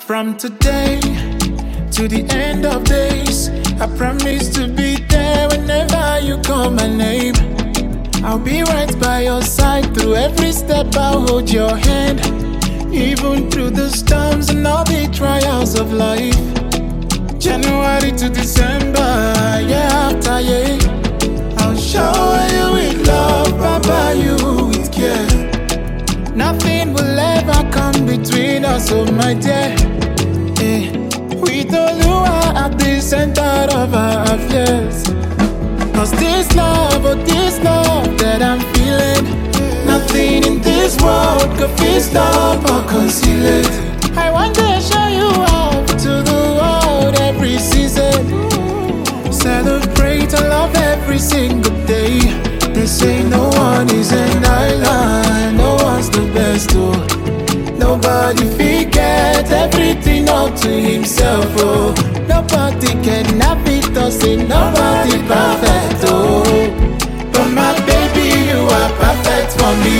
From today to the end of days, I promise to be there whenever you call my name. I'll be right by your side through every step. I'll hold your hand, even through the storms and all the trials of life. January to December, oh my dear. Eh, With Oluwa at the center of our affairs. Cause this love, oh this love that I'm feeling, nothing in this world could fit, stop or conceal it. Up to himself, oh. Nobody can have it, or say nobody perfect, oh. But my baby, you are perfect for me.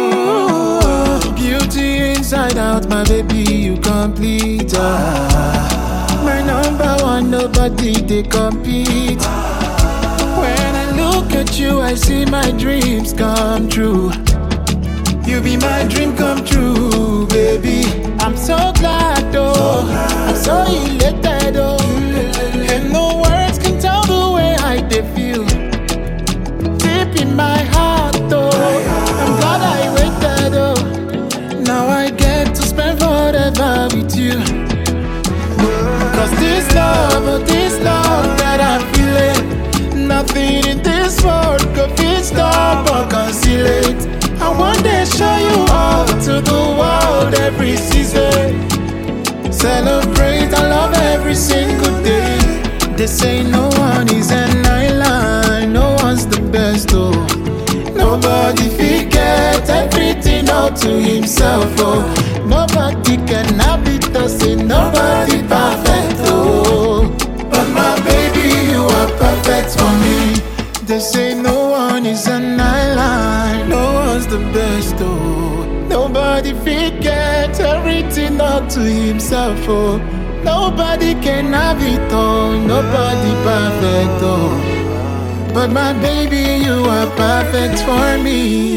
Ooh, beauty inside out, my baby, you complete. ah. My number one, nobody they compete. When I look at you, I see my dreams come true. You be my dream come true, so glad, oh. I'm so elated, oh. And no words can tell the way I they feel. Deep in my heart, oh. I'm glad I waited, oh. Now I get to spend forever with you. Cause this love, oh, this love that I'm feeling, nothing in this world could fit, stop or conceal it. I want to show you all to the world every season. Say no one is an island, no one's the best, oh. Nobody forget everything all to himself, oh. Nobody can have it, oh, say nobody perfect, oh. But my baby, you are perfect for me. They say no one is an island, no one's the best, oh. Nobody forget everything all to himself, oh. Nobody can have it all, nobody perfect, oh. But my baby, you are perfect for me.